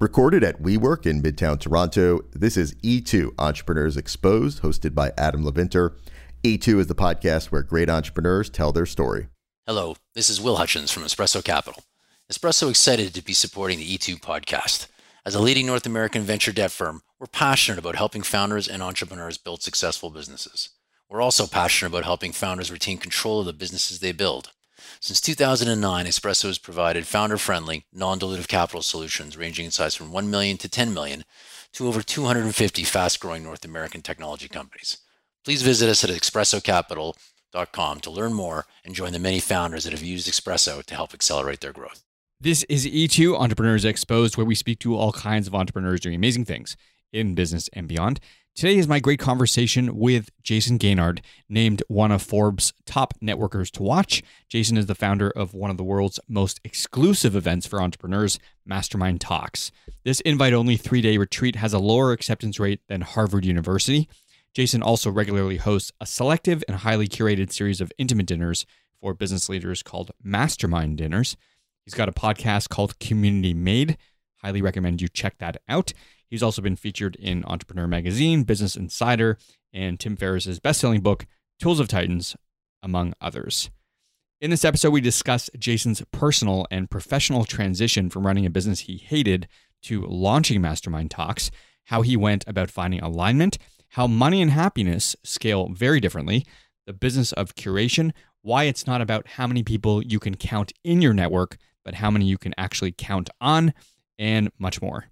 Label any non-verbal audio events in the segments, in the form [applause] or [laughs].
Recorded at WeWork in Midtown Toronto, this is E2 Entrepreneurs Exposed, hosted by Adam Leventer. E2 is the podcast where great entrepreneurs tell their story. Hello, this is Will Hutchins from Espresso Capital. Espresso excited to be supporting the E2 podcast. As a leading North American venture debt firm, we're passionate about helping founders and entrepreneurs build successful businesses. We're also passionate about helping founders retain control of the businesses they build. Since 2009, Espresso has provided founder-friendly, non-dilutive capital solutions ranging in size from 1 million to 10 million to over 250 fast-growing North American technology companies. Please visit us at espressocapital.com to learn more and join the many founders that have used Espresso to help accelerate their growth. This is E2 Entrepreneurs Exposed, where we speak to all kinds of entrepreneurs doing amazing things in business and beyond. Today is my great conversation with Jayson Gaignard, named one of Forbes' top networkers to watch. Jayson is the founder of one of the world's most exclusive events for entrepreneurs, Mastermind Talks. This invite only three day retreat has a lower acceptance rate than Harvard University. Jayson also regularly hosts a selective and highly curated series of intimate dinners for business leaders called Mastermind Dinners. He's got a podcast called Community Made. Highly recommend you check that out. He's also been featured in Entrepreneur Magazine, Business Insider, and Tim Ferriss's best-selling book, Tools of Titans, among others. In this episode, we discuss Jayson's personal and professional transition from running a business he hated to launching Mastermind Talks, how he went about finding alignment, how money and happiness scale very differently, the business of curation, why it's not about how many people you can count in your network, but how many you can actually count on, and much more.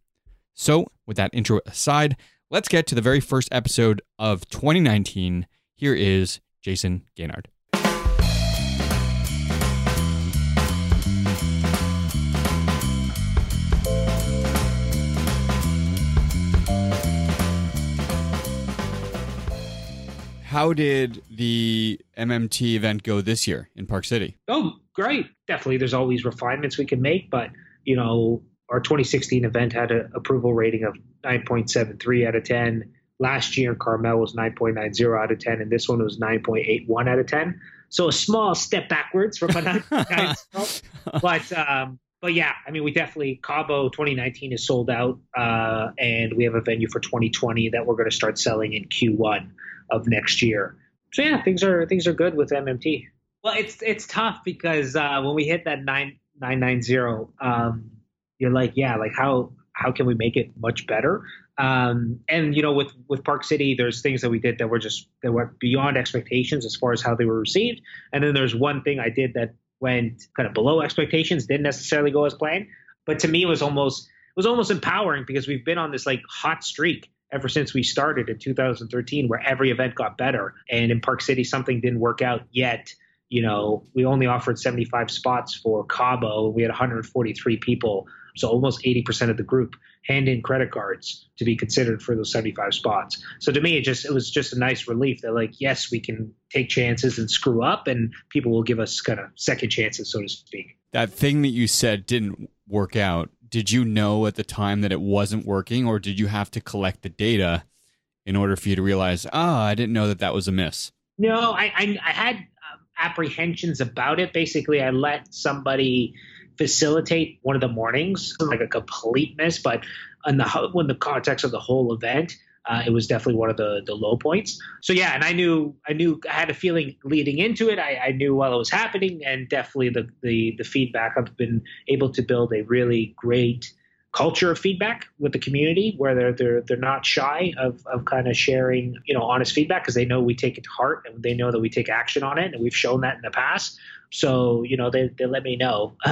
So, with that intro aside, let's get to the very first episode of 2019. Here is Jayson Gaignard. How did the MMT event go this year in Park City? Oh, great. Definitely there's always refinements we can make, but you know, our 2016 event had an approval rating of 9.73 out of 10. Last year, Carmel was 9.90 out of 10, and this one was 9.81 out of 10. So a small step backwards from a 9. [laughs] but um, but yeah, I mean, we definitely Cabo 2019 is sold out, uh, and we have a venue for 2020 that we're going to start selling in Q1 of next year. So yeah, things are things are good with MMT. Well, it's it's tough because uh, when we hit that nine nine nine zero, um, you're like, yeah, like how how can we make it much better? Um, and you know, with with Park City, there's things that we did that were just that were beyond expectations as far as how they were received. And then there's one thing I did that went kind of below expectations, didn't necessarily go as planned. But to me, it was almost it was almost empowering because we've been on this like hot streak ever since we started in 2013, where every event got better. And in Park City, something didn't work out yet you know, we only offered 75 spots for Cabo. We had 143 people so almost 80% of the group hand in credit cards to be considered for those 75 spots. So to me, it just it was just a nice relief that like, yes, we can take chances and screw up, and people will give us kind of second chances, so to speak. That thing that you said didn't work out. Did you know at the time that it wasn't working, or did you have to collect the data in order for you to realize, ah, oh, I didn't know that that was a miss? No, I I, I had uh, apprehensions about it. Basically, I let somebody facilitate one of the mornings, like a complete miss, but in the when the context of the whole event, uh, it was definitely one of the the low points. So yeah, and I knew I knew I had a feeling leading into it. I, I knew while it was happening, and definitely the the the feedback. I've been able to build a really great culture of feedback with the community where they're they're they're not shy of of kind of sharing you know honest feedback because they know we take it to heart and they know that we take action on it and we've shown that in the past so you know they, they let me know [laughs]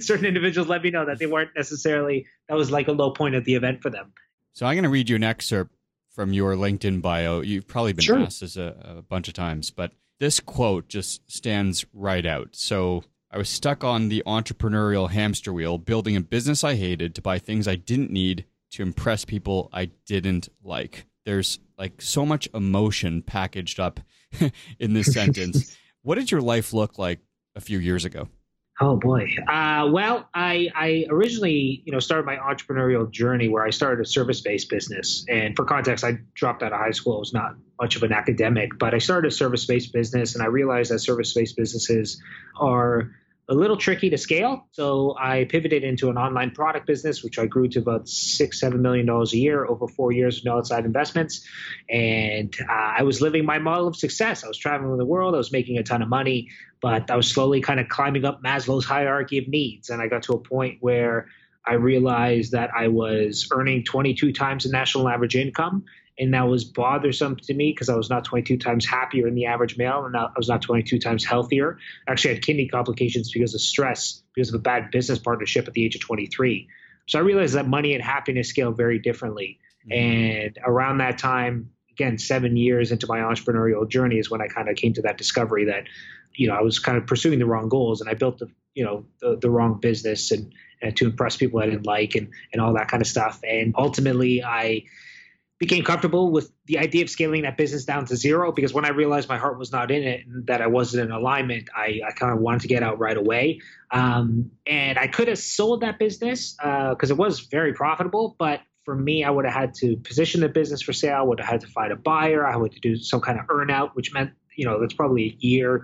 certain individuals let me know that they weren't necessarily that was like a low point of the event for them so i'm going to read you an excerpt from your linkedin bio you've probably been sure. asked this a, a bunch of times but this quote just stands right out so I was stuck on the entrepreneurial hamster wheel, building a business I hated to buy things I didn't need to impress people I didn't like. There's like so much emotion packaged up [laughs] in this sentence. [laughs] what did your life look like a few years ago? Oh boy. Uh, well, I, I originally, you know, started my entrepreneurial journey where I started a service-based business. And for context, I dropped out of high school. I was not much of an academic, but I started a service-based business, and I realized that service-based businesses are a little tricky to scale. So I pivoted into an online product business, which I grew to about six, seven million dollars a year over four years with no outside investments. And uh, I was living my model of success. I was traveling the world. I was making a ton of money, but I was slowly kind of climbing up Maslow's hierarchy of needs. And I got to a point where I realized that I was earning 22 times the national average income and that was bothersome to me because I was not 22 times happier than the average male, and I was not 22 times healthier. I actually had kidney complications because of stress, because of a bad business partnership at the age of 23. So I realized that money and happiness scale very differently. Mm-hmm. And around that time, again, seven years into my entrepreneurial journey is when I kind of came to that discovery that, you know, I was kind of pursuing the wrong goals and I built the, you know, the, the wrong business and, and to impress people I didn't like and, and all that kind of stuff. And ultimately, I, became comfortable with the idea of scaling that business down to zero because when I realized my heart was not in it and that I wasn't in alignment, I, I kind of wanted to get out right away. Um, and I could have sold that business because uh, it was very profitable, but for me, I would have had to position the business for sale, would have had to find a buyer, I would have to do some kind of earnout, which meant, you know, that's probably a year,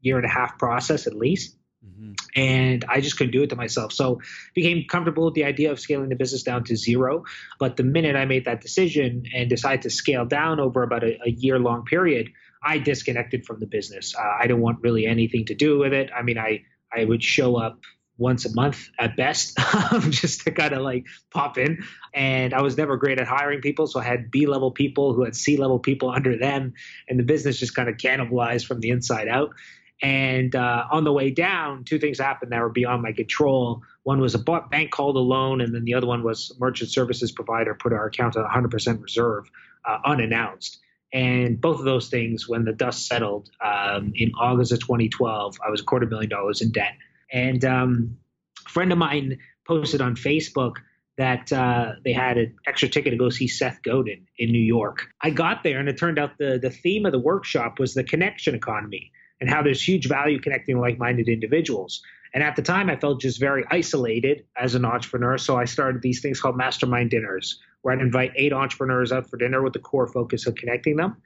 year and a half process at least. Mm-hmm. And I just couldn't do it to myself. So became comfortable with the idea of scaling the business down to zero. But the minute I made that decision and decided to scale down over about a, a year long period, I disconnected from the business. Uh, I didn't want really anything to do with it. I mean, I I would show up once a month at best, [laughs] just to kind of like pop in. And I was never great at hiring people, so I had B level people who had C level people under them, and the business just kind of cannibalized from the inside out. And uh, on the way down, two things happened that were beyond my control. One was a bank called a loan, and then the other one was merchant services provider put our account at 100% reserve uh, unannounced. And both of those things, when the dust settled um, in August of 2012, I was a quarter million dollars in debt. And um, a friend of mine posted on Facebook that uh, they had an extra ticket to go see Seth Godin in New York. I got there, and it turned out the, the theme of the workshop was the connection economy and how there's huge value connecting like minded individuals. And at the time, I felt just very isolated as an entrepreneur. So I started these things called mastermind dinners, where I'd invite eight entrepreneurs out for dinner with the core focus of connecting them.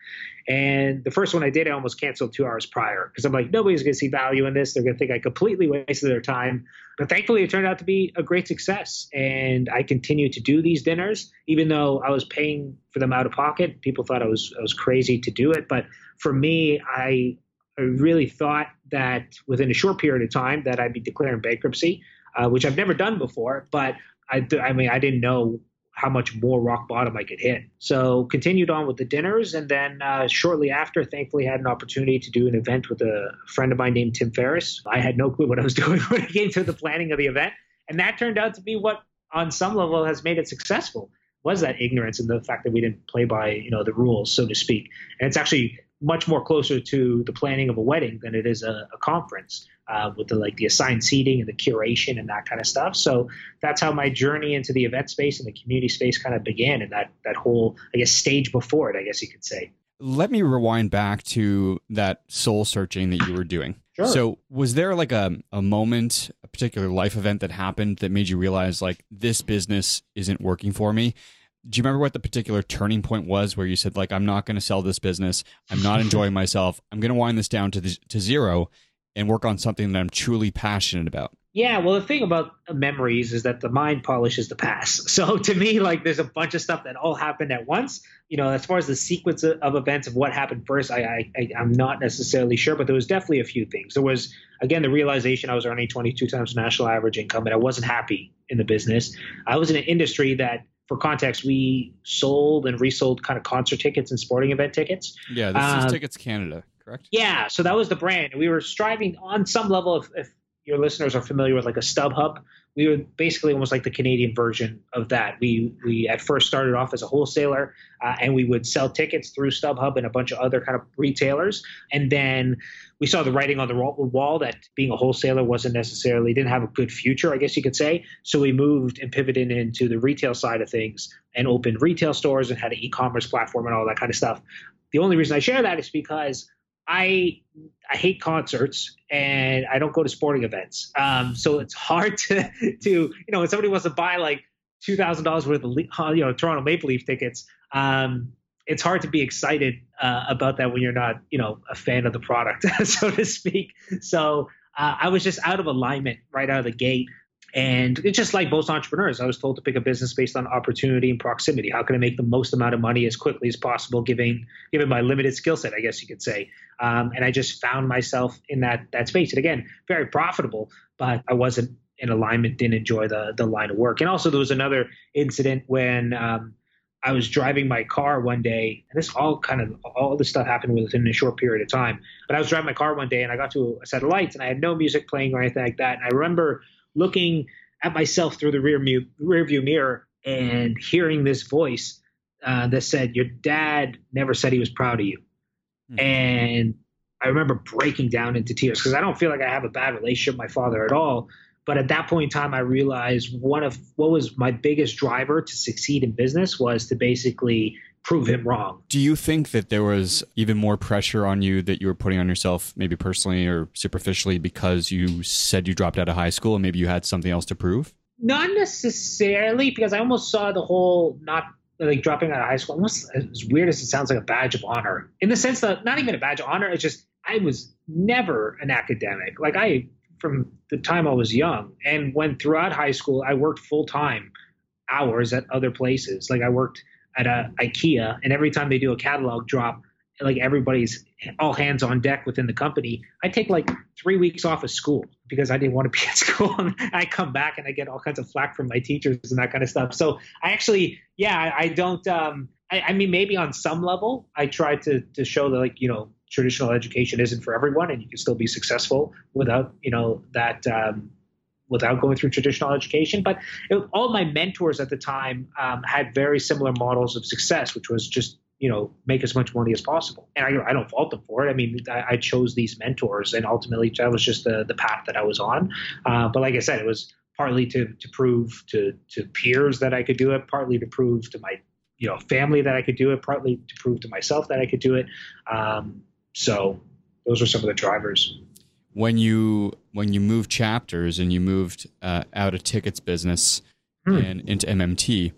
And the first one I did, I almost canceled two hours prior because I'm like, nobody's going to see value in this. They're going to think I completely wasted their time. But thankfully, it turned out to be a great success. And I continued to do these dinners, even though I was paying for them out of pocket. People thought I was, I was crazy to do it. But for me, I I really thought that within a short period of time that I'd be declaring bankruptcy, uh, which I've never done before. But I, I mean, I didn't know how much more rock bottom I could hit. So continued on with the dinners, and then uh, shortly after, thankfully, had an opportunity to do an event with a friend of mine named Tim Ferriss. I had no clue what I was [laughs] doing when it came to the planning of the event, and that turned out to be what, on some level, has made it successful. Was that ignorance and the fact that we didn't play by you know the rules, so to speak? And it's actually much more closer to the planning of a wedding than it is a, a conference uh, with the like the assigned seating and the curation and that kind of stuff. So that's how my journey into the event space and the community space kind of began, and that that whole I guess stage before it, I guess you could say. Let me rewind back to that soul searching that you were doing. Sure. So was there like a, a moment, a particular life event that happened that made you realize like this business isn't working for me? Do you remember what the particular turning point was where you said like i'm not going to sell this business i'm not enjoying [laughs] myself i'm going to wind this down to the, to zero and work on something that i'm truly passionate about Yeah, well, the thing about memories is that the mind polishes the past. [laughs] So to me, like, there's a bunch of stuff that all happened at once. You know, as far as the sequence of, of events of what happened first, I, I, I'm not necessarily sure, but there was definitely a few things. There was, again, the realization I was earning 22 times national average income, and I wasn't happy in the business. I was in an industry that for context, we sold and resold kind of concert tickets and sporting event tickets. Yeah, this uh, is Tickets Canada, correct? Yeah, so that was the brand. We were striving on some level, if, if your listeners are familiar with like a StubHub, we were basically almost like the Canadian version of that. We we at first started off as a wholesaler, uh, and we would sell tickets through StubHub and a bunch of other kind of retailers, and then we saw the writing on the wall that being a wholesaler wasn't necessarily didn't have a good future, I guess you could say. So we moved and pivoted into the retail side of things and opened retail stores and had an e-commerce platform and all that kind of stuff. The only reason I share that is because I I hate concerts and I don't go to sporting events. Um, so it's hard to [laughs] to you know when somebody wants to buy like two thousand dollars worth of you know Toronto Maple Leaf tickets. Um, it's hard to be excited uh, about that when you're not you know a fan of the product, [laughs] so to speak. So uh, I was just out of alignment right out of the gate. And it's just like most entrepreneurs. I was told to pick a business based on opportunity and proximity. How can I make the most amount of money as quickly as possible, given given my limited skill set, I guess you could say. Um, and I just found myself in that that space. And again, very profitable, but I wasn't in alignment. Didn't enjoy the the line of work. And also, there was another incident when um, I was driving my car one day, and this all kind of all this stuff happened within a short period of time. But I was driving my car one day, and I got to a set of lights, and I had no music playing or anything like that. And I remember looking at myself through the rear, mu- rear view mirror and hearing this voice uh, that said, Your dad never said he was proud of you. Mm-hmm. And I remember breaking down into tears because I don't feel like I have a bad relationship with my father at all. But at that point in time, I realized one of what was my biggest driver to succeed in business was to basically prove him wrong. Do you think that there was even more pressure on you that you were putting on yourself, maybe personally or superficially, because you said you dropped out of high school and maybe you had something else to prove? Not necessarily, because I almost saw the whole not like dropping out of high school. Almost as weird as it sounds like a badge of honor. In the sense that not even a badge of honor it's just i was never an academic. Like i from the time i was young. And when throughout high school i worked full-time hours at other places. Like i worked at a IKEA, and every time they do a catalog drop, like everybody's all hands on deck within the company. I take like three weeks off of school because I didn't want to be [laughs] at school. And I come back and I get all kinds of flack from my teachers and that kind of stuff. So I actually, yeah, I, I don't. Um, I, I, mean, maybe on some level, I try to to show that like you know traditional education isn't for everyone, and you can still be successful without you know that. Um, without going through traditional education. But it, all my mentors at the time um, had very similar models of success, which was just you know make as much money as possible. And I, I don't fault them for it. I mean, I, I, chose these mentors, and ultimately that was just the the path that I was on. Uh, but like I said, it was partly to to prove to to peers that I could do it, partly to prove to my you know family that I could do it, partly to prove to myself that I could do it. Um, so those are some of the drivers when you when you moved chapters and you moved uh, out of tickets business hmm. and into MMT,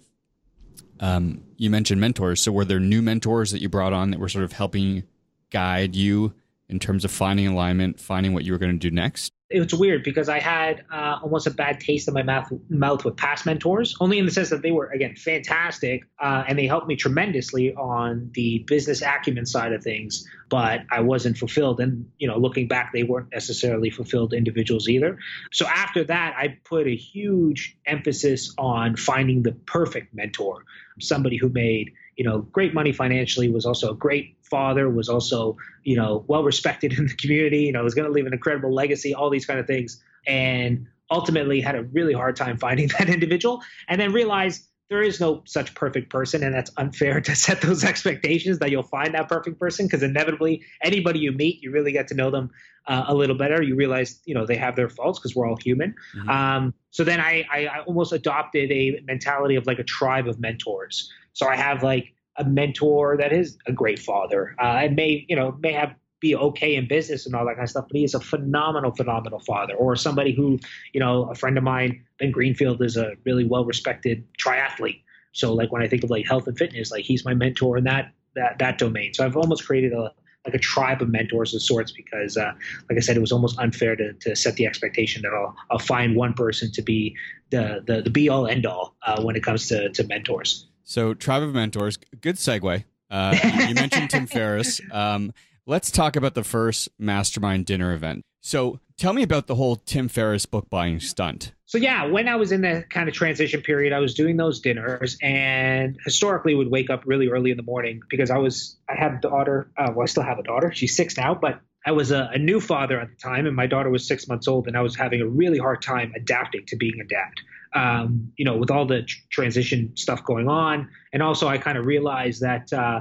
um, you mentioned mentors. So were there new mentors that you brought on that were sort of helping guide you in terms of finding alignment, finding what you were going to do next? It was weird because I had uh, almost a bad taste in my mouth, mouth with past mentors, only in the sense that they were, again, fantastic uh, and they helped me tremendously on the business acumen side of things, but I wasn't fulfilled. And, you know, looking back, they weren't necessarily fulfilled individuals either. So after that, I put a huge emphasis on finding the perfect mentor, somebody who made you know, great money financially, was also a great father, was also, you know, well respected [laughs] in the community, you know, was going to leave an incredible legacy, all these kind of things. And ultimately had a really hard time finding [laughs] that individual and then realized there is no such perfect person and that's unfair [laughs] to set those expectations that you'll find that perfect person because inevitably anybody you meet you really get to know them uh, a little better you realize you know they have their faults because we're all human mm-hmm. um, so then I, I, I almost adopted a mentality of like a tribe of mentors so I have like a mentor that is a great father uh, and may you know may have be okay in business and all that kind of stuff, but he is a phenomenal, phenomenal father. Or somebody who, you know, a friend of mine, Ben Greenfield, is a really well respected triathlete. So like when I think of like health and fitness, like he's my mentor in that that that domain. So I've almost created a like a tribe of mentors of sorts because, uh, like I said, it was almost unfair to, to set the expectation that I'll, I'll find one person to be the, the, the be all end all uh, when it comes to, to mentors. So, tribe of mentors, good segue. Uh, you mentioned Tim [laughs] Ferriss. Um, let's talk about the first mastermind dinner event. So, tell me about the whole Tim Ferriss book buying stunt. So yeah, when I was in that kind of transition period, I was doing those dinners, and historically would wake up really early in the morning because I was I had a daughter. Uh, well, I still have a daughter. She's six now, but I was a, a, new father at the time, and my daughter was six months old, and I was having a really hard time adapting to being a dad. Um, you know, with all the tr- transition stuff going on, and also I kind of realized that. Uh,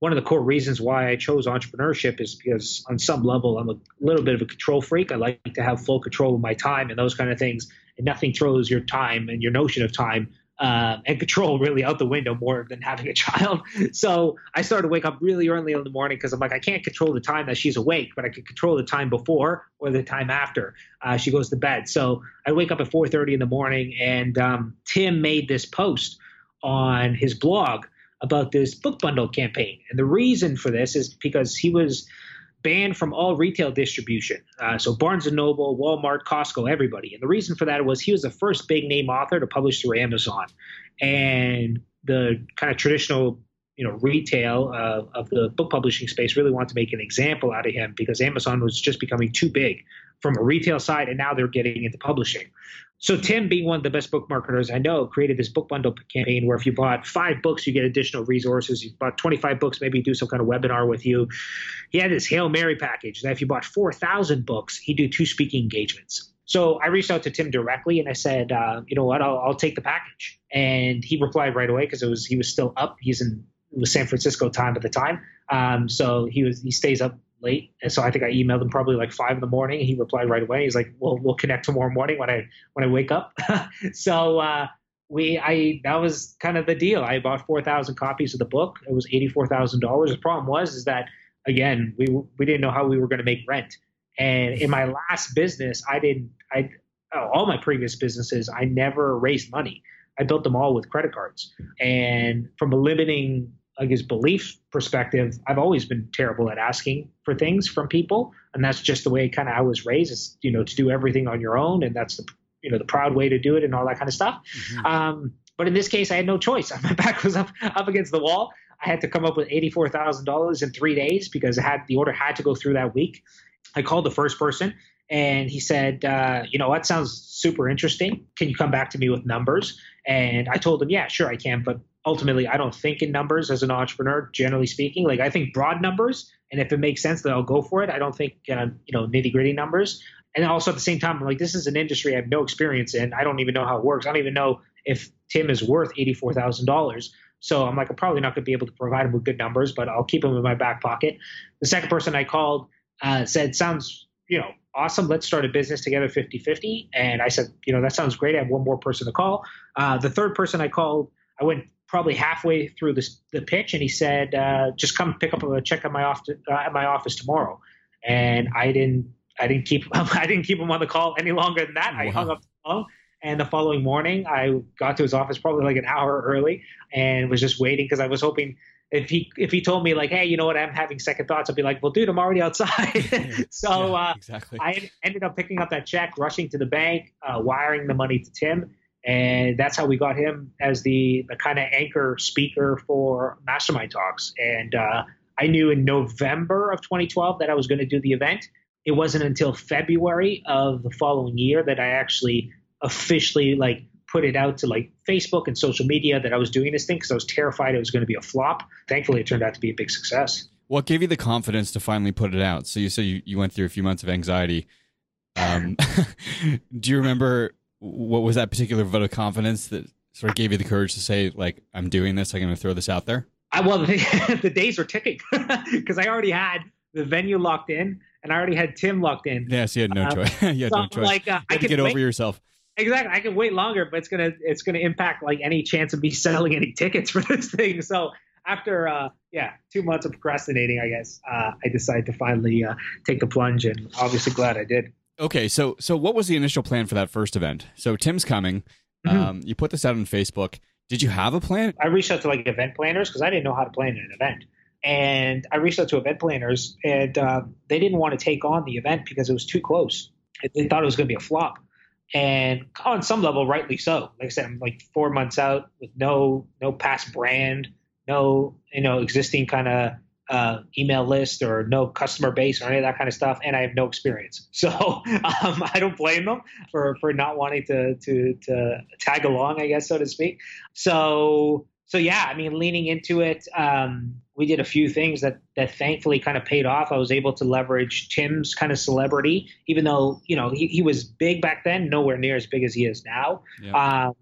one of the core reasons why I chose entrepreneurship is because on some level I'm a little bit of a control freak. I like to have full control of my time and those kind of things and nothing throws your time and your notion of time uh, and control really out the window more than having a child. [laughs] So I started to wake up really early in the morning because I'm like, I can't control the time that she's awake, but I can control the time before or the time after uh, she goes to bed. So I wake up at 4:30 in the morning, and um, Tim made this post on his blog about this book bundle campaign, and the reason for this is because he was banned from all retail distribution. Uh, so Barnes and Noble, Walmart, Costco, everybody. And the reason for that was he was the first big name author to publish through Amazon, and the kind of traditional you know retail uh, of the book publishing space really wanted to make an example out of him because Amazon was just becoming too big from a retail side, and now they're getting into publishing. So Tim, being one of the best book marketers I know, created this book bundle campaign where if you bought five books, you get additional resources. You bought 25 books, maybe do some kind of webinar with you. He had this Hail Mary package that if you bought 4,000 books, he'd do two speaking engagements. So I reached out to Tim directly and I said, uh, you know what, I'll, I'll, take the package. And he replied right away because it was he was still up. He's in it was San Francisco time at the time, um, so he was he stays up late. And so I think I emailed him probably like five in the morning. He replied right away. He's like, "Well, we'll connect tomorrow morning when I when I wake up." [laughs] so uh, we I that was kind of the deal. I bought four thousand copies of the book. It was eighty four thousand dollars. The problem was is that again we we didn't know how we were going to make rent. And in my last business, I didn't I all my previous businesses I never raised money. I built them all with credit cards. And from a limiting like his belief perspective, I've always been terrible at asking for things from people, and that's just the way kind of I was raised. Is you know to do everything on your own, and that's the you know the proud way to do it, and all that kind of stuff. Mm-hmm. Um, but in this case, I had no choice. [laughs] My back was up up against the wall. I had to come up with eighty four thousand dollars in three days because it had the order had to go through that week. I called the first person and he said, uh, "You know, that sounds super interesting. Can you come back to me with numbers?" And I told him, "Yeah, sure, I can, but ultimately I don't think in numbers as an entrepreneur, generally speaking. Like I think broad numbers, and if it makes sense, then I'll go for it. I don't think uh, you know nitty gritty numbers. And also at the same time, I'm like this is an industry I have no experience in. I don't even know how it works. I don't even know if Tim is worth eighty four thousand dollars. So I'm like I'm probably not going to be able to provide him with good numbers, but I'll keep him in my back pocket. The second person I called uh, said, "Sounds you know awesome. Let's start a business together 50 50. And I said, you know, that sounds great. I have one more person to call. Uh, the third person I called, I went probably halfway through this, the pitch, and he said, uh, "Just come pick up a check at my office uh, at my office tomorrow." And I didn't, I didn't keep, [laughs] I didn't keep him on the call any longer than that. Wow. I hung up the phone, and the following morning, I got to his office probably like an hour early, and was just waiting because I was hoping. If he if he told me like, hey, you know what, I'm having second thoughts, I'd be like, well, dude, I'm already outside. [laughs] [laughs] so yeah, uh. I ended up picking up that check, rushing to the bank, uh, wiring the money to Tim, and that's how we got him as the, the kind of anchor speaker for mastermind talks. And uh, i knew in november of 2012 that i was going to do the event. It wasn't until february of the following year that i actually officially like put it out to like facebook and social media that i was doing this thing because i was terrified it was going to be a flop. Thankfully it turned out to be a big success. What gave you the confidence to finally put it out? So you said you, you went through a few months of anxiety. [sighs] Um, [laughs] do you remember what was that particular vote of confidence that sort of gave you the courage to say like i'm doing this i'm going to throw this out there? I, well [laughs] the, the days were ticking [laughs] because i already had the venue locked in and i already had tim locked in. Yeah so you had no uh, choice. [laughs] You had so no choice. like uh, i can get wait. over yourself. Exactly i can wait longer but it's gonna it's gonna impact like any chance of me selling any tickets for this thing. So after uh, yeah two months of procrastinating i guess uh, i decided to finally uh, take the plunge and obviously glad i did Okay, so so what was the initial plan for that first event? So Tim's coming. Mm-hmm. Um, you put this out on Facebook. Did you have a plan? I reached out to like event planners because I didn't know how to plan an event. And I reached out to event planners, and um, they didn't want to take on the event because it was too close. They thought it was going to be a flop. And on some level, rightly so. Like I said, I'm like four months out with no no past brand, no you know existing kind of uh, email list or no customer base or any of that kind of stuff, and I have no experience. [laughs] So um, I don't blame them for for not wanting to to to tag along, I guess so to speak. So so yeah, I mean, leaning into it, um, we did a few things that that thankfully kind of paid off. I was able to leverage Tim's kind of celebrity, even though you know he, he was big back then, nowhere near as big as he is now. Yeah. Um,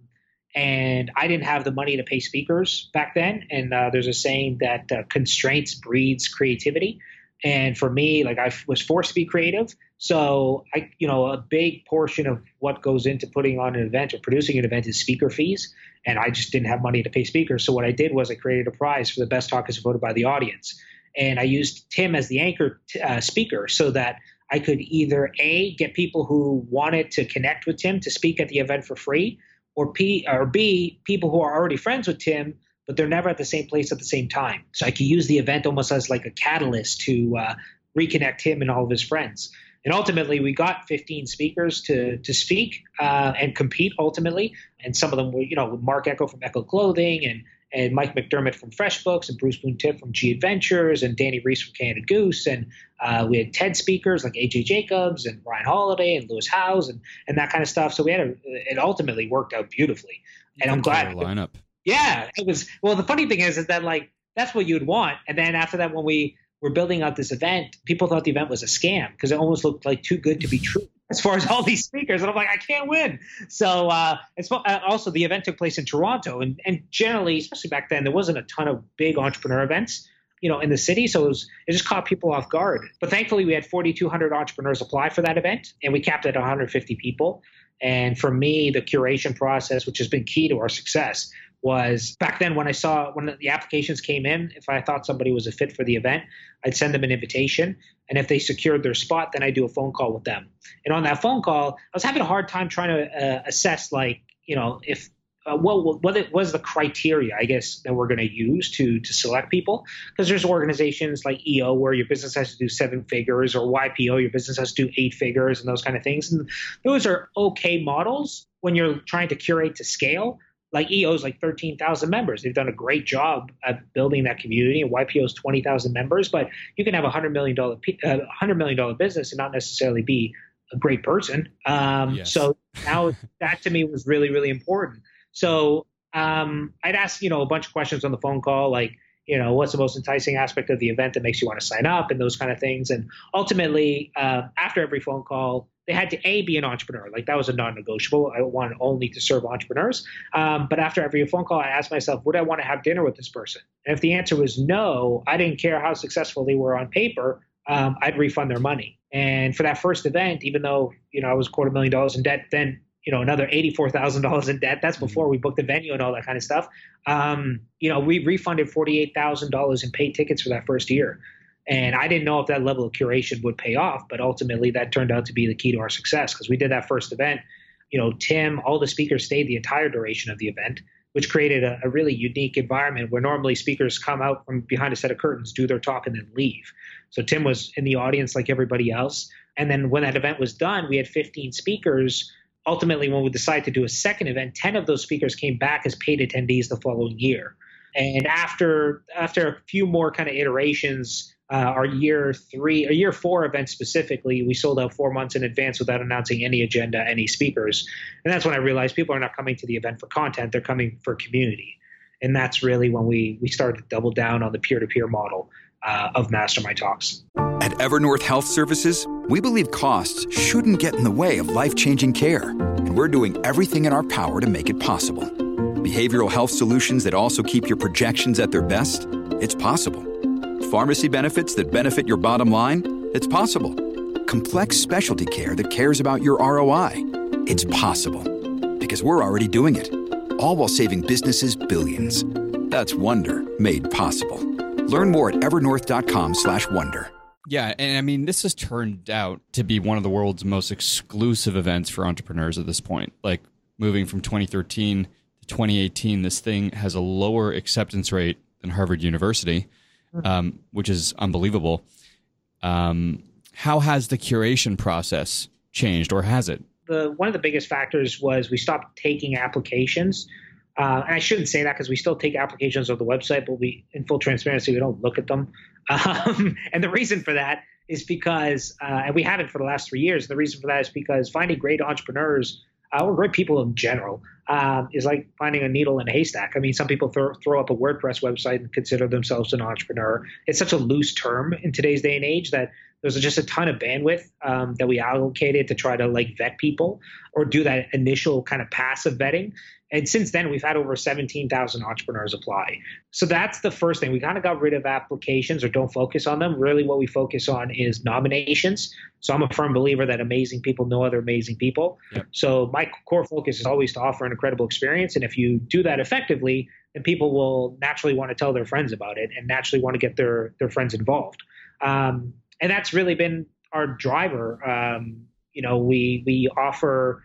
and I didn't have the money to pay speakers back then. And uh, there's a saying that uh, constraints breeds creativity. And for me, like I was forced to be creative. So I, you know, a big portion of what goes into putting on an event or producing an event is speaker fees. And I just didn't have money to pay speakers. So what I did was I created a prize for the best talk talkers voted by the audience. And I used Tim as the anchor t- uh, speaker so that I could either A, get people who wanted to connect with Tim to speak at the event for free, or P or B, people who are already friends with Tim, but they're never at the same place at the same time. So I could use the event almost as like a catalyst to uh, reconnect him and all of his friends. And ultimately, we got 15 speakers to to speak uh, and compete. Ultimately, and some of them were, you know, Marc Ecko from Ecko Clothing and and Mike McDermott from FreshBooks and Bruce Poon Tip from G Adventures and Dani Reiss from Canada Goose and uh, we had TED speakers like AJ Jacobs and Ryan Holiday and Lewis Howes and and that kind of stuff. So we had a, it ultimately worked out beautifully, and I'm glad. Lineup. Yeah, it was. Well, the funny thing is, is that like that's what you'd want, and then after that, when we were building out this event, people thought the event was a scam because it almost looked like too good to be true as far as all these speakers. And I'm like, I can't win. So uh, uh, also the event took place in Toronto, and and generally, especially back then, there wasn't a ton of big entrepreneur events you know, in the city. So it, was, it just caught people off guard. But thankfully, we had 4,200 entrepreneurs apply for that event, and we capped at 150 people. And for me, the curation process, which has been key to our success, was back then when I saw when the applications came in, if I thought somebody was a fit for the event, I'd send them an invitation. And if they secured their spot, then I'd do a phone call with them. And on that phone call, I was having a hard time trying to uh, assess, like, you know, if uh, what what was the criteria I guess that we're going to use to to select people because there's organizations like EO where your business has to do seven figures or YPO your business has to do eight figures and those kind of things and those are okay models when you're trying to curate to scale like EO is like 13,000 members. They've done a great job at building that community. And YPO is 20,000 members, but you can have a hundred million dollar, uh, hundred million dollar business and not necessarily be a great person. Um, yes. So now [laughs] that to me was really, really important. So um, I'd ask, you know, a bunch of questions on the phone call, like, you know, what's the most enticing aspect of the event that makes you want to sign up and those kind of things. And ultimately, uh, after every phone call, they had to a be an entrepreneur. Like that was a non-negotiable. I wanted only to serve entrepreneurs. Um, but after every phone call i asked myself would i want to have dinner with this person? And if the answer was no i didn't care how successful they were on paper um, i'd refund their money. And for that first event even though you know i was a quarter million dollars in debt then you know another $84000 [laughs] in debt that's mm-hmm. before we booked the venue and all that kind of stuff. Um, you know we refunded $48000 in paid tickets for that first year and i didn't know if that level of curation would pay off but ultimately that turned out to be the key to our success because we did that first event. You know tim all the speakers stayed the entire duration of the event which created a, a really unique environment where normally speakers come out from behind a set of curtains do their talk and then leave. So tim was in the audience like everybody else. And then when that event was done we had 15 speakers. Ultimately, when we decided to do a second event, 10 of those speakers came back as paid attendees the following year. And after after a few more kind of iterations, uh, our year three, a year four event specifically, we sold out four months in advance without announcing any agenda, any speakers. And that's when I realized people are not coming to the event for content; they're coming for community. And that's really when we we started to double down on the peer to peer model uh, of Mastermind Talks. At Evernorth Health Services, we believe costs shouldn't get in the way of life changing care, and we're doing everything in our power to make it possible. Behavioral health solutions that also keep your projections at their best? It's possible. Pharmacy benefits that benefit your bottom line? It's possible. Complex specialty care that cares about your ROI? It's possible. Because we're already doing it. All while saving businesses billions. That's Wonder made possible. Learn more at evernorth.com/wonder. Yeah, and I mean this has turned out to be one of the world's most exclusive events for entrepreneurs at this point. Like moving from 2013 to 2018, this thing has a lower acceptance rate than Harvard University. Um, which is unbelievable. Um, how has the curation process changed, or has it? The one of the biggest factors was we stopped taking applications. Uh, and I shouldn't say that because we still take applications on the website, but we, in full transparency, we don't look at them. [laughs] Um, and the reason for that is because, uh, and we haven't for the last three years. The reason for that is because finding great entrepreneurs uh, or great people in general um, is like finding a needle in a haystack. I mean, some people throw, throw up a WordPress website and consider themselves an entrepreneur. It's such a loose term in today's day and age that there's just a ton of bandwidth um, that we allocated to try to like vet people or do that initial kind of passive vetting. And since then, we've had over 17,000 entrepreneurs apply. So that's the first thing. We kind of got rid of applications or don't focus on them. Really, what we focus on is nominations. So I'm a firm believer that amazing people know other amazing people. Yep. So my core focus is always to offer an incredible experience. And if you do that effectively, then people will naturally want to tell their friends about it and naturally want to get their, their friends involved. Um, and that's really been our driver. Um, you know, we we offer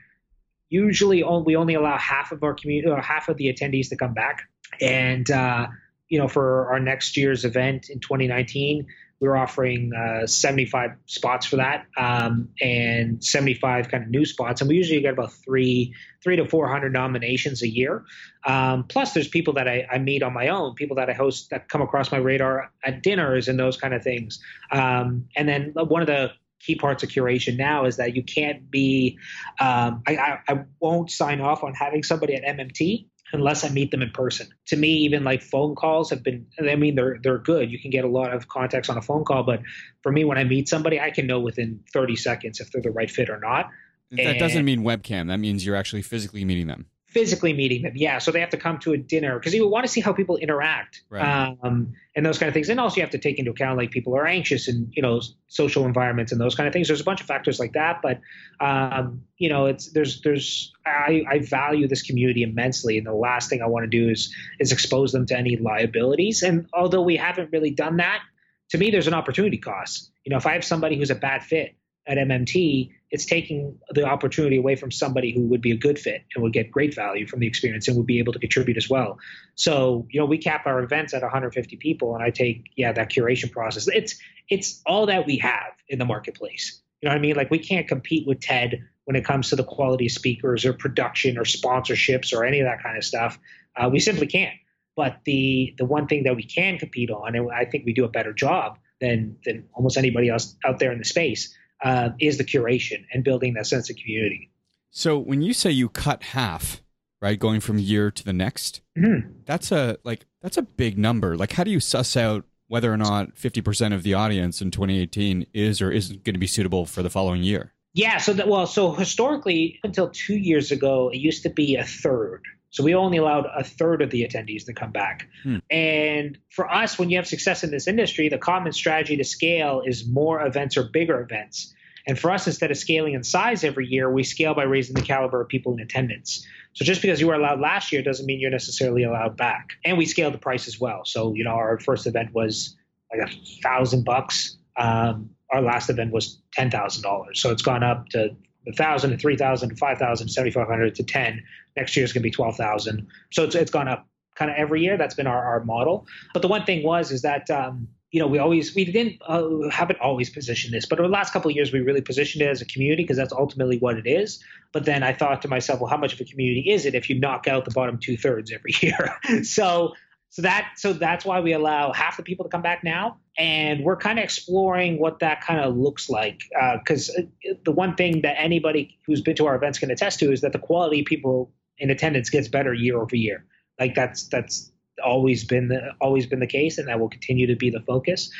usually only, we only allow half of our community or half of the attendees to come back, and uh, you know, for our next year's event in 2019, we're offering uh, 75 spots for that um, and 75 kind of new spots and we usually get about three three to 400 nominations a year. Um, plus there's people that I, I, meet on my own people that i host that come across my radar at dinners and those kind of things. Um, and then one of the key parts of curation now is that you can't be um, I, I, I won't sign off on having somebody at mmt unless I meet them in person. To me, even like phone calls have been I mean they're they're good. You can get a lot of context on a phone call, but for me when I meet somebody, I can know within 30 seconds if they're the right fit or not. That and doesn't mean webcam. That means you're actually physically meeting them physically meeting them. Yeah, so they have to come to a dinner because you want to see how people interact right. um, and those kind of things. And also you have to take into account like people are anxious and you know social environments and those kind of things. There's a bunch of factors like that, but um, you know it's there's there's I, I value this community immensely, and the last thing I want to do is is expose them to any liabilities. And although we haven't really done that, to me there's an opportunity cost. You know, if I have somebody who's a bad fit at MMT, it's taking the opportunity away from somebody who would be a good fit and would get great value from the experience and would be able to contribute as well. So, you know, we cap our events at 150 people and I take, yeah, that curation process. It's it's all that we have in the marketplace. You know what I mean? Like we can't compete with TED when it comes to the quality of speakers or production or sponsorships or any of that kind of stuff. Uh, we simply can't. But the the one thing that we can compete on, and I think we do a better job than than almost anybody else out there in the space, uh, is the curation and building that sense of community. So when you say you cut half, right, going from year to the next, mm-hmm. that's a like that's a big number. Like, how do you suss out whether or not fifty percent of the audience in 2018 is or isn't going to be suitable for the following year? Yeah. So that well, so historically, until two years ago, it used to be a third. So we only allowed a third of the attendees to come back. Hmm. And for us, when you have success in this industry, the common strategy to scale is more events or bigger events. And for us, instead of scaling in size every year, we scale by raising the caliber of people in attendance. So just because you were allowed last year doesn't mean you're necessarily allowed back. And we scaled the price as well. So, you know, our first event was like a thousand bucks. Um, our last event was ten thousand dollars. So it's gone up to a thousand to three thousand to five thousand, seventy five hundred to ten. Next year is going to be twelve thousand. So it's it's gone up kind of every year. That's been our, our model. But the one thing was is that um, you know we always we didn't uh, haven't always positioned this, but over the last couple of years we really positioned it as a community because that's ultimately what it is. But then I thought to myself, well, how much of a community is it if you knock out the bottom two thirds every [laughs] year? so so that so that's why we allow half the people to come back now, and we're kind of exploring what that kind of looks like. Because uh, the one thing that anybody who's been to our events can attest to is that the quality of people in attendance gets better year over year. Like that's that's always been the always been the case, and that will continue to be the focus.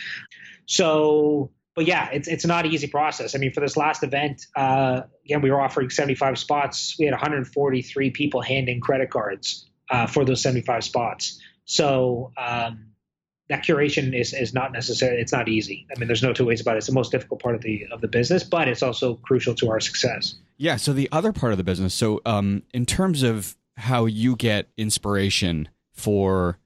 So but yeah, it's it's not an easy process. I mean, for this last event, uh, again, we were offering 75 spots. We had 143 people handing credit cards uh, for those 75 spots. So um, that curation is is not necessary. It's not easy. I mean, there's no two ways about it. It's the most difficult part of the of the business, but it's also crucial to our success. Yeah. So the other part of the business. So um, in terms of how you get inspiration for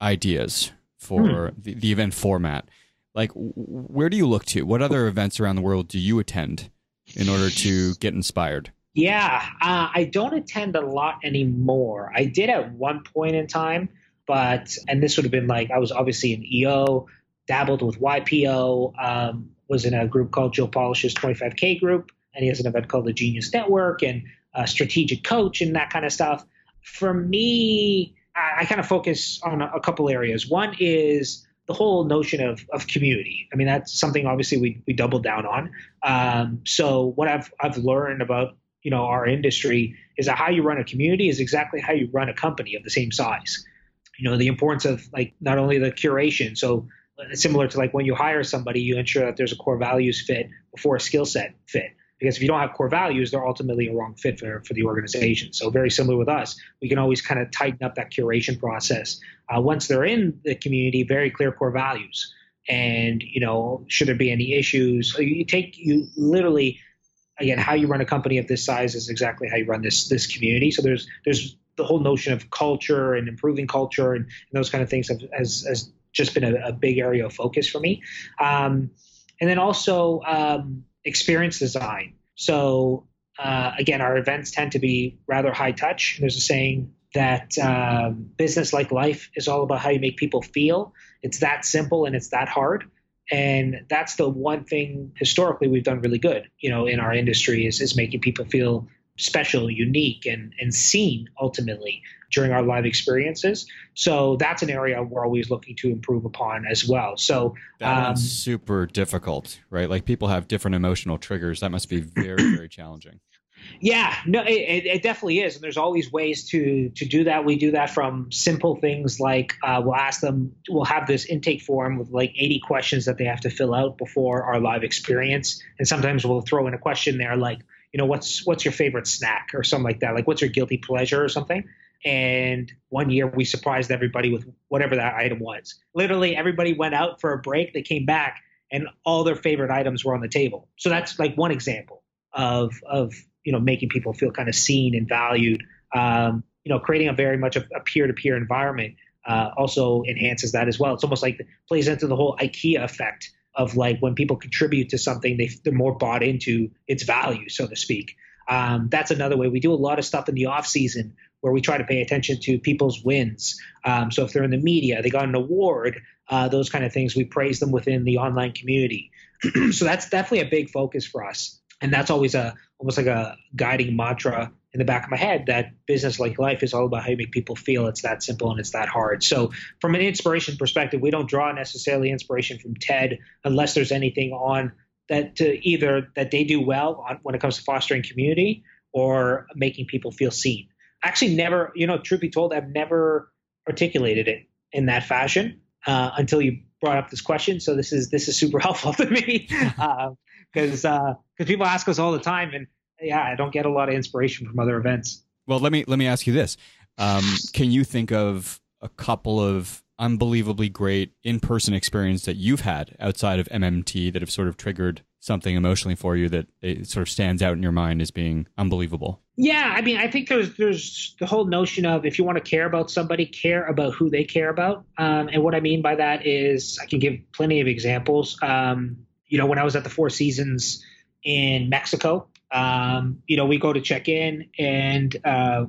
ideas for hmm. the, the event format, like where do you look to? What other events around the world do you attend in order to get inspired? Yeah, uh, I don't attend a lot anymore. I did at one point in time but and this would have been like I was obviously an EO, dabbled with YPO, um, was in a group called Joe Polish's 25K group, and he has an event called the Genius Network and a strategic coach and that kind of stuff. For me, I, I kind of focus on a, a couple areas. One is the whole notion of, of community. I mean, that's something obviously we, we doubled down on. Um, so what I've, I've learned about, you know, our industry is that how you run a community is exactly how you run a company of the same size. You know, the importance of like not only the curation. So similar to like when you hire somebody, you ensure that there's a core values fit before a skill set fit because if you don't have core values, they're ultimately a wrong fit for, for the organization. So very similar with us, we can always kind of tighten up that curation process. Uh, once they're in the community, very clear core values. And, you know, should there be any issues, you take, you literally, again, how you run a company of this size is exactly how you run this, this community. So there's, there's the whole notion of culture and improving culture and, and those kind of things have, has, has just been a, a, big area of focus for me. Um, and then also, um, experience design. So uh, again, our events tend to be rather high touch. There's a saying that um, business like life is all about how you make people feel. It's that simple and it's that hard. And that's the one thing historically we've done really good, you know, in our industry is, is making people feel special, unique, and, and seen ultimately during our live experiences. So that's an area we're always looking to improve upon as well. So that's um, super difficult, right? Like people have different emotional triggers. That must be very, very challenging. Yeah, no, it, it, definitely is, and there's always ways to to do that. We do that from simple things like uh, we'll ask them, we'll have this intake form with like 80 questions that they have to fill out before our live experience, and sometimes we'll throw in a question there like, you know, what's what's your favorite snack or something like that, like what's your guilty pleasure or something. And one year we surprised everybody with whatever that item was. Literally, everybody went out for a break. They came back and all their favorite items were on the table. So that's like one example of, of you know, making people feel kind of seen and valued. Um, you know, creating a very much a, peer-to-peer environment uh, also enhances that as well. It's almost like plays into the whole IKEA effect of like when people contribute to something, they, they're more bought into its value, so to speak. Um, that's another way. We do a lot of stuff in the off season where we try to pay attention to people's wins. Um, so if they're in the media, they got an award, uh, those kind of things, we praise them within the online community. [clears throat] so that's definitely a big focus for us, and that's always a almost like a guiding mantra in the back of my head that business like life is all about how you make people feel. It's that simple and it's that hard. So from an inspiration perspective, we don't draw necessarily inspiration from TED unless there's anything on that to either that they do well on, when it comes to fostering community or making people feel seen actually never, you know, truth be told, I've never articulated it in that fashion uh, until you brought up this question. So this is this is super [laughs] helpful to me because [laughs] uh, because people ask us all the time, and yeah, I don't get a lot of inspiration from other events. Well, let me let me ask you this: um, Can you think of a couple of unbelievably great in-person experience that you've had outside of MMT that have sort of triggered something emotionally for you that it sort of stands out in your mind as being unbelievable? Yeah, I mean, I think there's there's the whole notion of if you want to care about somebody, care about who they care about. Um, and what I mean by that is I can give plenty of examples. Um, you know, when I was at the Four Seasons in Mexico, um, you know, we go to check in, and uh,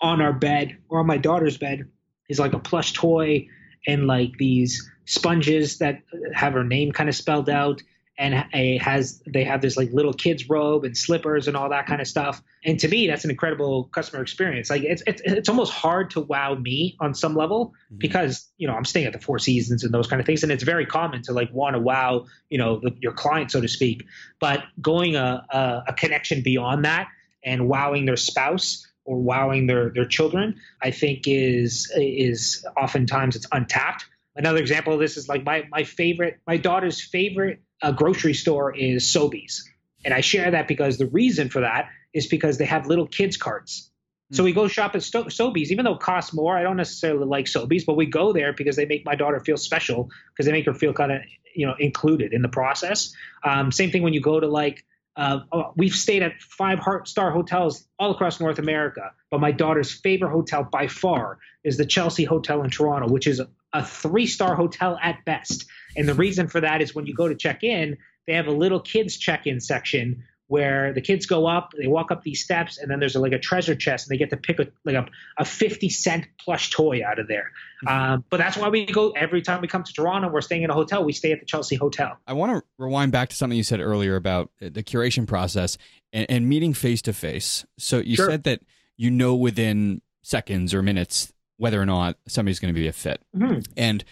on our bed or on my daughter's bed is like a plush toy and like these sponges that have her name kind of spelled out and it has they have this like little kids robe and slippers and all that kind of stuff. And to me that's an incredible customer experience. Like it's it's, it's almost hard to wow me on some level mm-hmm. because you know i'm staying at the four seasons and those kind of things and it's very common to like want to wow you know the, your client so to speak. But going a, a, a connection beyond that and wowing their spouse or wowing their their children i think is is oftentimes it's untapped another example of this is like my my favorite my daughter's favorite a grocery store is Sobeys. And I share that because the reason for that is because they have little kids carts. Mm. So we go shop at Sto- Sobeys, even though it costs more. I don't necessarily like Sobeys, but we go there because they make my daughter feel special because they make her feel kind of you know included in the process. Um, same thing when you go to like uh, oh, we've stayed at five star hotels all across North America, but my daughter's favorite hotel by far is the Chelsea Hotel in Toronto, which is a three star hotel at best. And the reason for that is when you go to check in, they have a little kids check in section where the kids go up, they walk up these steps, and then there's a, like a treasure chest, and they get to pick a like a, a 50 cent plush toy out of there. Mm-hmm. Um, but that's why we go every time we come to Toronto. We're staying in a hotel. We stay at the Chelsea Hotel. I want to rewind back to something you said earlier about the curation process and, and meeting face to face. So you sure. said that you know within seconds or minutes whether or not somebody's going to be a fit, mm-hmm. and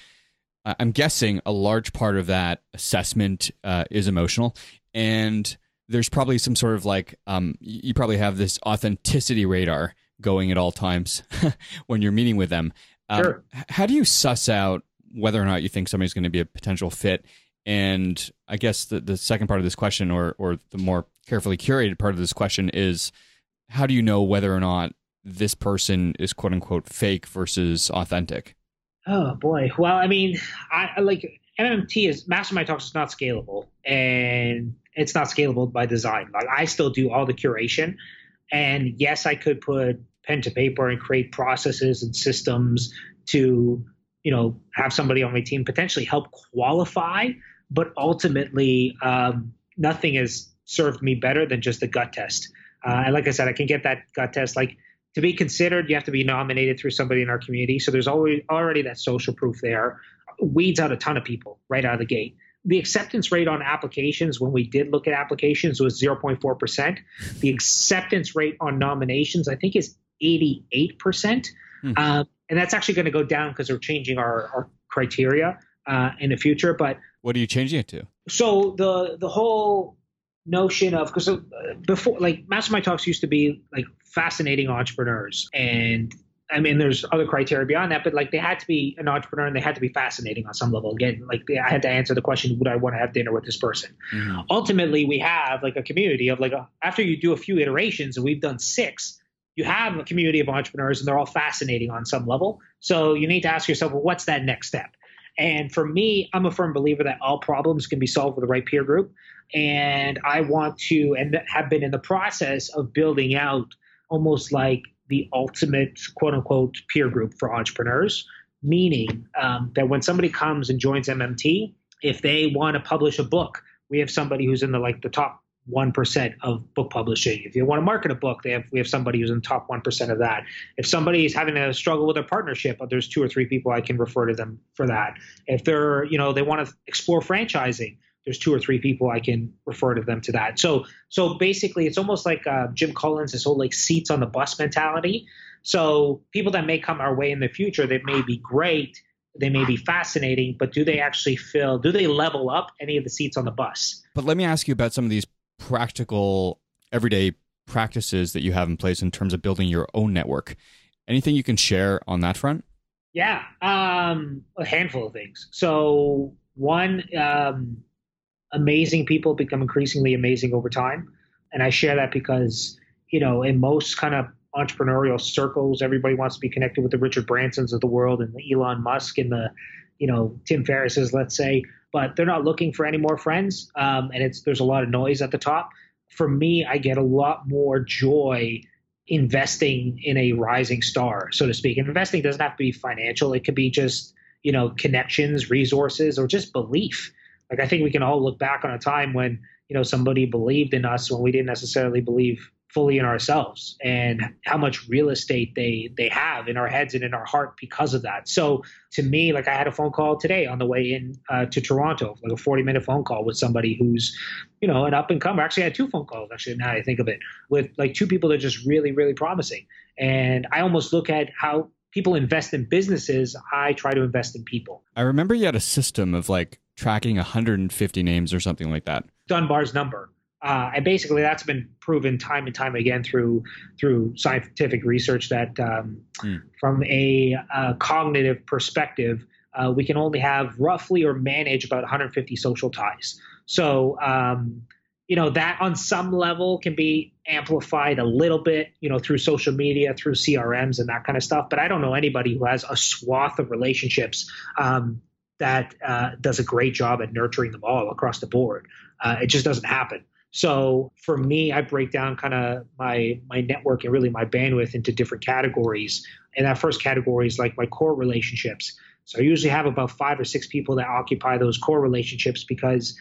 I'm guessing a large part of that assessment uh, is emotional and there's probably some sort of like um, you probably have this authenticity radar going at all times [laughs] when you're meeting with them. Um, sure. How do you suss out whether or not you think somebody's going to be a potential fit? And I guess the, the second part of this question, or or the more carefully curated part of this question, is how do you know whether or not this person is quote unquote fake versus authentic? Oh boy. Well, I mean, I like MMT is Mastermind Talks is not scalable, and it's not scalable by design. Like I still do all the curation, and yes, I could put pen to paper and create processes and systems to, you know, have somebody on my team potentially help qualify. But ultimately, um, nothing has served me better than just a gut test. Uh, and like I said, I can get that gut test. Like to be considered, you have to be nominated through somebody in our community. So there's already already that social proof there. Weeds out a ton of people right out of the gate the acceptance rate on applications when we did look at applications was 0.4%. The acceptance rate on nominations, I think, is 88%. Hmm. Um, and that's actually going to go down because we're changing our, our criteria uh, in the future. But what are you changing it to? So the the whole notion of because uh, before like mastermind talks used to be like fascinating entrepreneurs and I mean, there's other criteria beyond that, but like they had to be an entrepreneur and they had to be fascinating on some level. Again, like I had to answer the question, would I want to have dinner with this person? Mm-hmm. Ultimately, we have like a community of like, a, after you do a few iterations, and we've done six, you have a community of entrepreneurs and they're all fascinating on some level. So you need to ask yourself, well, what's that next step? And for me, I'm a firm believer that all problems can be solved with the right peer group. And I want to, and have been in the process of building out almost like the ultimate quote unquote peer group for entrepreneurs, meaning um, that when somebody comes and joins MMT, if they want to publish a book, we have somebody who's in the like the top one percent of book publishing. If you want to market a book, they have we have somebody who's in the top one percent of that. If somebody is having a struggle with a partnership, there's two or three people I can refer to them for that. If they're you know they want to explore franchising, there's two or three people I can refer to them to that. So so basically, it's almost like uh, Jim Collins, this whole like seats on the bus mentality. So people that may come our way in the future, they may be great, they may be fascinating, but do they actually fill? Do they level up any of the seats on the bus? But let me ask you about some of these practical, everyday practices that you have in place in terms of building your own network. Anything you can share on that front? Yeah, um, a handful of things. So one, um, amazing people become increasingly amazing over time. And I share that because, you know, in most kind of entrepreneurial circles, everybody wants to be connected with the Richard Bransons of the world and the Elon Musk and the, you know, Tim Ferrisses, let's say, but they're not looking for any more friends. Um, and it's there's a lot of noise at the top. For me, I get a lot more joy investing in a rising star, so to speak. And investing doesn't have to be financial; it could be just you know connections, resources, or just belief. Like I think we can all look back on a time when you know somebody believed in us when we didn't necessarily believe fully in ourselves and how much real estate they they have in our heads and in our heart because of that. So to me like i had a phone call today on the way in uh, to toronto like a 40 minute phone call with somebody who's you know an up and comer. Actually I had two phone calls actually now i think of it with like two people that are just really really promising. And i almost look at how people invest in businesses i try to invest in people i remember you had a system of like tracking 150 names or something like that. Dunbar's number. Uh, and basically, that's been proven time and time again through through scientific research that, um, mm. from a uh, cognitive perspective, uh, we can only have roughly or manage about 150 social ties. So, um, you know, that on some level can be amplified a little bit, you know, through social media, through CRMs, and that kind of stuff. But I don't know anybody who has a swath of relationships um, that uh, does a great job at nurturing them all across the board. Uh, it just doesn't happen. So for me, I break down kind of my my network and really my bandwidth into different categories. And that first category is like my core relationships. So I usually have about five or six people that occupy those core relationships because,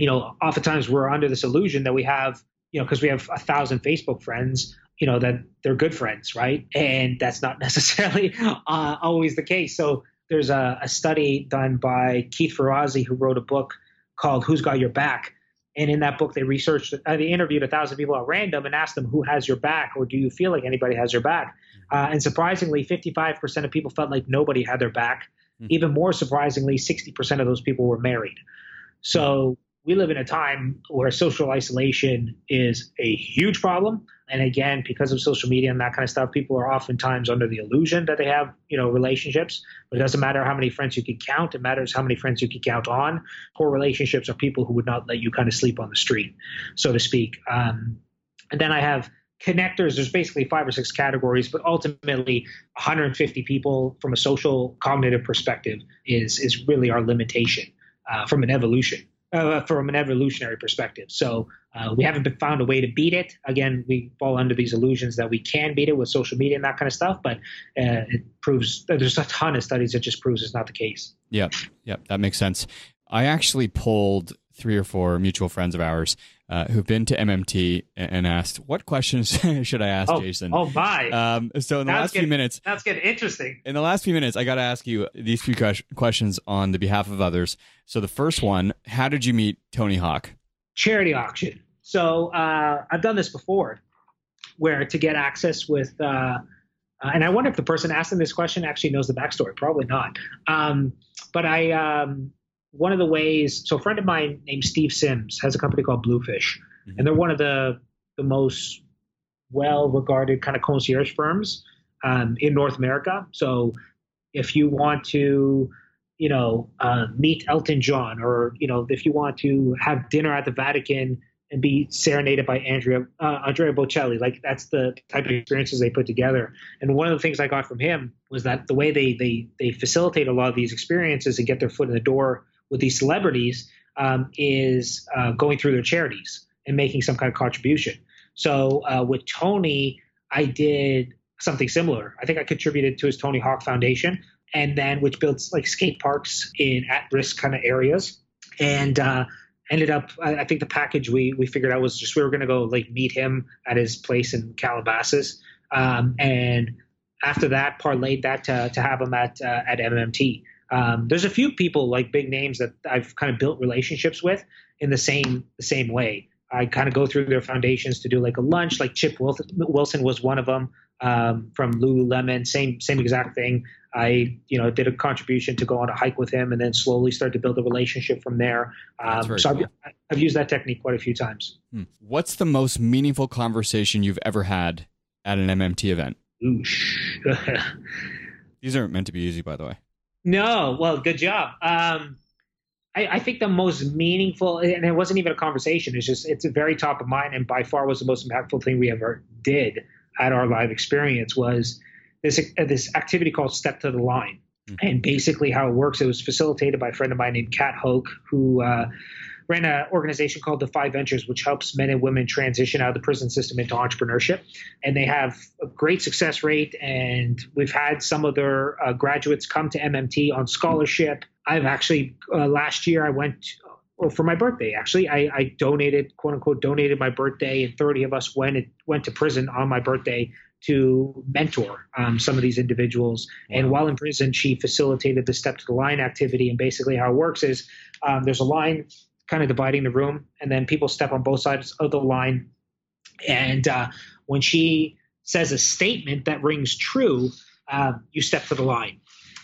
you know, oftentimes we're under this illusion that we have you know, because we have a thousand Facebook friends, you know, that they're good friends, right? And that's not [laughs] necessarily uh, always the case. So there's a, a study done by Keith Ferrazzi, who wrote a book called Who's Got Your Back? And in that book, they researched, uh, they interviewed a thousand people at random and asked them who has your back, or do you feel like anybody has your back? Uh, and surprisingly, 55% of people felt like nobody had their back. Mm-hmm. Even more surprisingly, 60% of those people were married. So we live in a time where social isolation is a huge problem. And again, because of social media and that kind of stuff, people are oftentimes under the illusion that they have, you know, relationships. But it doesn't matter how many friends you can count. It matters how many friends you can count on. Poor relationships are people who would not let you kind of sleep on the street, so to speak. Um, and then I have connectors. There's basically five or six categories, but ultimately 150 people from a social cognitive perspective is is really our limitation uh, from an evolution uh, from an evolutionary perspective. So uh, we haven't found a way to beat it. Again, we fall under these illusions that we can beat it with social media and that kind of stuff, but uh, it proves there's a ton of studies that just proves it's not the case. Yeah, yeah, that makes sense. I actually pulled three or four mutual friends of ours uh, who've been to MMT and asked, "What questions [laughs] should I ask oh, Jayson?" Oh my! Um, so in the that's last getting, few minutes, that's getting interesting. In the last few minutes, I got to ask you these few questions on the behalf of others. So the first one: How did you meet Tony Hawk? Charity auction. So uh, I've done this before, where to get access with. Uh, uh, and I wonder if the person asking this question actually knows the backstory. Probably not. Um, but I um, one of the ways, so a friend of mine named Steve Sims has a company called Bluefish, mm-hmm. and they're one of the the most well regarded kind of concierge firms um, in North America. So if you want to, you know, uh, meet Elton John, or you know, if you want to have dinner at the Vatican and be serenaded by Andrea uh, Andrea Bocelli, like that's the type of experiences they put together. And one of the things I got from him was that the way they they they facilitate a lot of these experiences and get their foot in the door with these celebrities um, is uh, going through their charities and making some kind of contribution. So uh, with Tony, I did something similar. I think I contributed to his Tony Hawk Foundation, and then which builds like skate parks in at-risk kind of areas, and uh, ended up. I, I, think the package we we figured out was just we were going to go like meet him at his place in Calabasas, um, and after that parlayed that to, to have him at uh, at MMT. Um, there's a few people like big names that I've kind of built relationships with in the same the same way. I kind of go through their foundations to do like a lunch. Like Chip Wilson was one of them um, from Lululemon. Same same exact thing. I you know did a contribution to go on a hike with him, and then slowly start to build a relationship from there. Um, so cool. I've, I've, used that technique quite a few times. Hmm. What's the most meaningful conversation you've ever had at an MMT event? [laughs] These aren't meant to be easy, by the way. No, well, good job. Um, I, I, think the most meaningful, and it wasn't even a conversation. It's just it's a very top of mind, and by far was the most impactful thing we ever did at our live experience was this uh, this activity called Step to the Line. Mm-hmm. And basically, how it works, it was facilitated by a friend of mine named Kat Hoke, who uh, ran an organization called Defy Ventures, which helps men and women transition out of the prison system into entrepreneurship. And they have a great success rate. And we've had some of their uh, graduates come to MMT on scholarship. I've actually, uh, last year, I went well, for my birthday, actually, I, I, donated, quote unquote, donated my birthday, and 30 of us went went to prison on my birthday to mentor um, some of these individuals. Wow. And while in prison, she facilitated the step to the line activity. And basically, how it works is um, there's a line kind of dividing the room, and then people step on both sides of the line. And uh, when she says a statement that rings true, uh, you step to the line.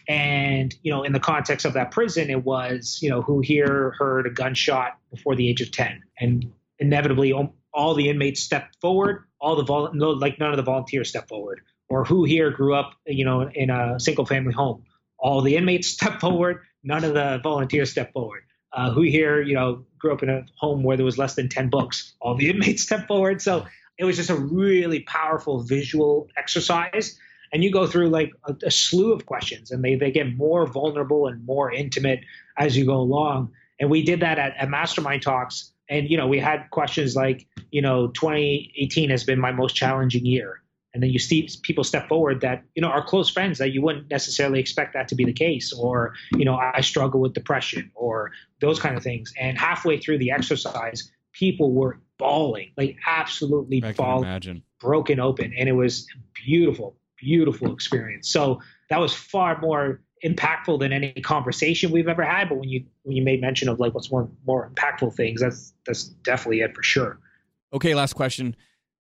And you know, in the context of that prison, it was you know who here heard a gunshot before the age of ten, and inevitably all the inmates stepped forward. All the vol- no, like none of the volunteers stepped forward. Or who here grew up, you know, in a single family home? All the inmates [laughs] stepped forward. None of the volunteers stepped forward uh, who here, you know, grew up in a home where there was less than 10 books. All the [laughs] inmates stepped forward. So it was just a really powerful visual exercise. And you go through like a, a slew of questions and they, they get more vulnerable and more intimate as you go along. And we did that at, at Mastermind Talks. And, you know, we had questions like, you know, 2018 has been my most challenging year and then you see people step forward that you know are close friends that you wouldn't necessarily expect that to be the case or you know i struggle with depression or those kind of things and halfway through the exercise people were bawling, like absolutely I bawling, imagine. broken open, and it was beautiful, beautiful experience. So that was far more impactful than any conversation we've ever had. But when you when you made mention of like what's more more impactful things, that's that's definitely it for sure. Okay, last question.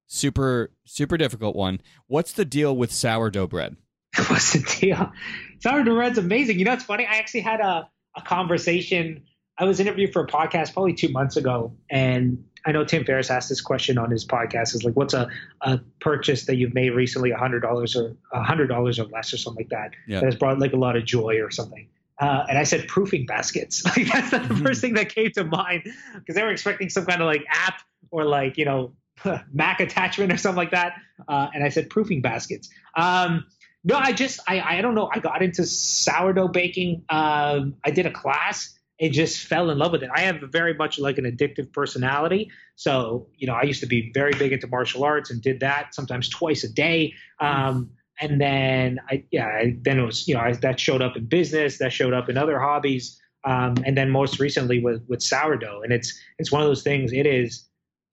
Super super difficult one. What's the deal with sourdough bread? [laughs] What's the deal? Sourdough bread's amazing. You know, it's funny. I actually had a, a conversation. I was interviewed for a podcast probably two months ago, and I know Tim Ferriss asked this question on his podcast. Is like, what's a, a purchase that you've made recently, a hundred dollars or a hundred dollars or less, or something like that, Yeah. that has brought like a lot of joy or something. Uh, and I said proofing baskets. [laughs] Like that's the Mhm. first thing that came to mind because they were expecting some kind of like app or like you know [laughs] Mac attachment or something like that. Uh, and I said proofing baskets. Um, no, I just I I don't know. I got into sourdough baking. Um, I did a class and just fell in love with it. I have very much like an addictive personality. So you know, I used to be very big into martial arts and did that sometimes twice a day. Um, and then I yeah, I, then it was you know I, that showed up in business, that showed up in other hobbies, um, and then most recently with with sourdough. And it's it's one of those things. It is.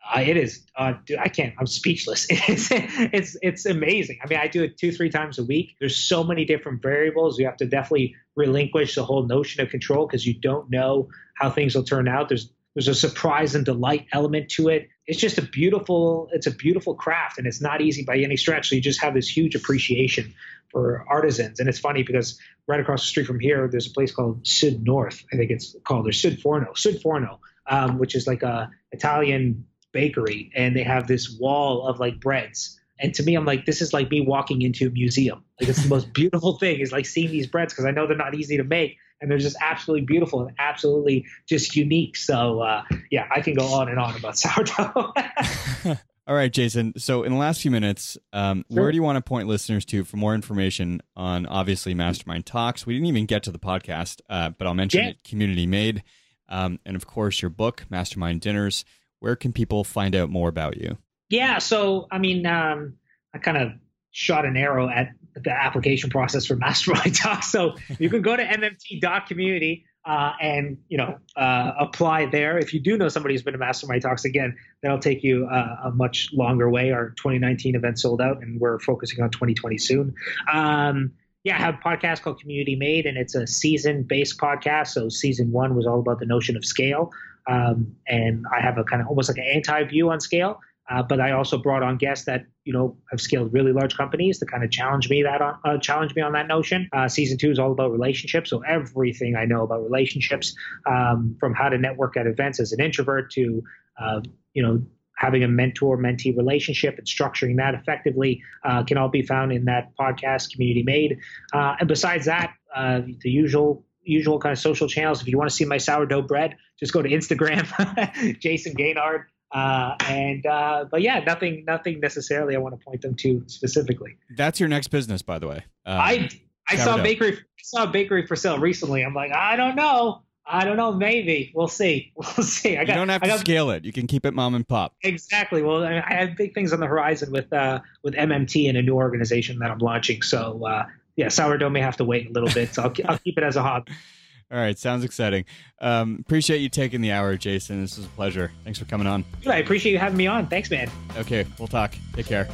Uh, it is, uh, dude, I can't. I'm speechless. [laughs] It's, it's it's amazing. I mean, I do it two, three times a week. There's so many different variables. You have to definitely relinquish the whole notion of control because you don't know how things will turn out. There's there's a surprise and delight element to it. It's just a beautiful. It's a beautiful craft, and it's not easy by any stretch. So you just have this huge appreciation for artisans. And it's funny because right across the street from here, there's a place called Sud North. I think it's called or Sud Forno. Sud Forno, um, which is like a Italian bakery and they have this wall of like breads and to me i'm like this is like me walking into a museum like it's the most [laughs] beautiful thing is like seeing these breads because i know they're not easy to make and they're just absolutely beautiful and absolutely just unique so uh, yeah i can go on and on about [laughs] sourdough [laughs] All right, Jayson. So, in the last few minutes, um, Sure. where do you want to point listeners to for more information on obviously Mastermind Talks? We didn't even get to the podcast, uh, but I'll mention Yeah. it community made. Um, and of course, your book, Mastermind Dinners. Where can people find out more about you? yeah so i mean um, i kind of shot an arrow at the application process for [laughs] mastermind talk so you can go to mmt.community uh, and you know uh, apply there if you do know somebody who's been to mastermind talks again that'll take you uh, a much longer way our 2019 event sold out and we're focusing on 2020 soon um, yeah, I have a podcast called Community Made, and it's a season based podcast. So, season one was all about the notion of scale. Um, and I have a kind of almost like an anti view on scale. Uh, but I also brought on guests that you know have scaled really large companies to kind of challenge me that on uh, challenge me on that notion. Uh, season two is all about relationships, so everything I know about relationships, um, from how to network at events as an introvert to uh, you know having a mentor mentee relationship and structuring that effectively uh, can all be found in that podcast community made uh, and besides that the usual usual kind of social channels if you want to see my sourdough bread just go to instagram [laughs] jayson gaignard uh, and uh, but yeah nothing nothing necessarily i want to point them to specifically That's your next business, by the way. Um, i i saw a bakery saw a bakery for sale recently i'm like i don't know i don't know maybe we'll see [laughs] we'll see i you don't have to got, scale it. You can keep it mom and pop. Exactly. Well, I I have big things on the horizon with uh, with MMT and a new organization that I'm launching. So uh, yeah, sourdough may have to wait a little bit. So I'll, I'll keep it as a hobby. [laughs] All right, sounds exciting. Um, appreciate you taking the hour, Jayson. This was a pleasure. Thanks for coming on. I appreciate you having me on. Thanks, man. Okay, we'll talk. Take care.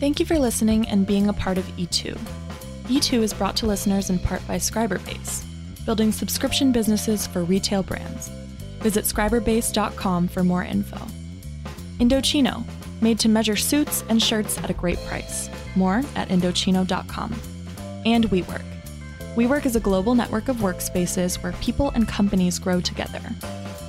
Thank you for listening and being a part of E2. E2 is brought to listeners in part by Scriberbase, building subscription businesses for retail brands. Visit scriberbase.com for more info. Indochino, made to measure suits and shirts at a great price. More at indochino.com. And WeWork. WeWork is a global network of workspaces where people and companies grow together.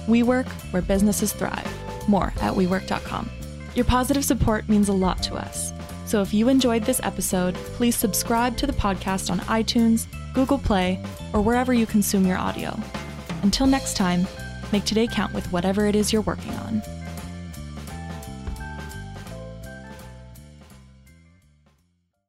WeWork, where businesses thrive. More at WeWork.com. Your positive support means a lot to us. So if you enjoyed this episode, please subscribe to the podcast on iTunes, Google Play, or wherever you consume your audio. Until next time, make today count with whatever it is you're working on.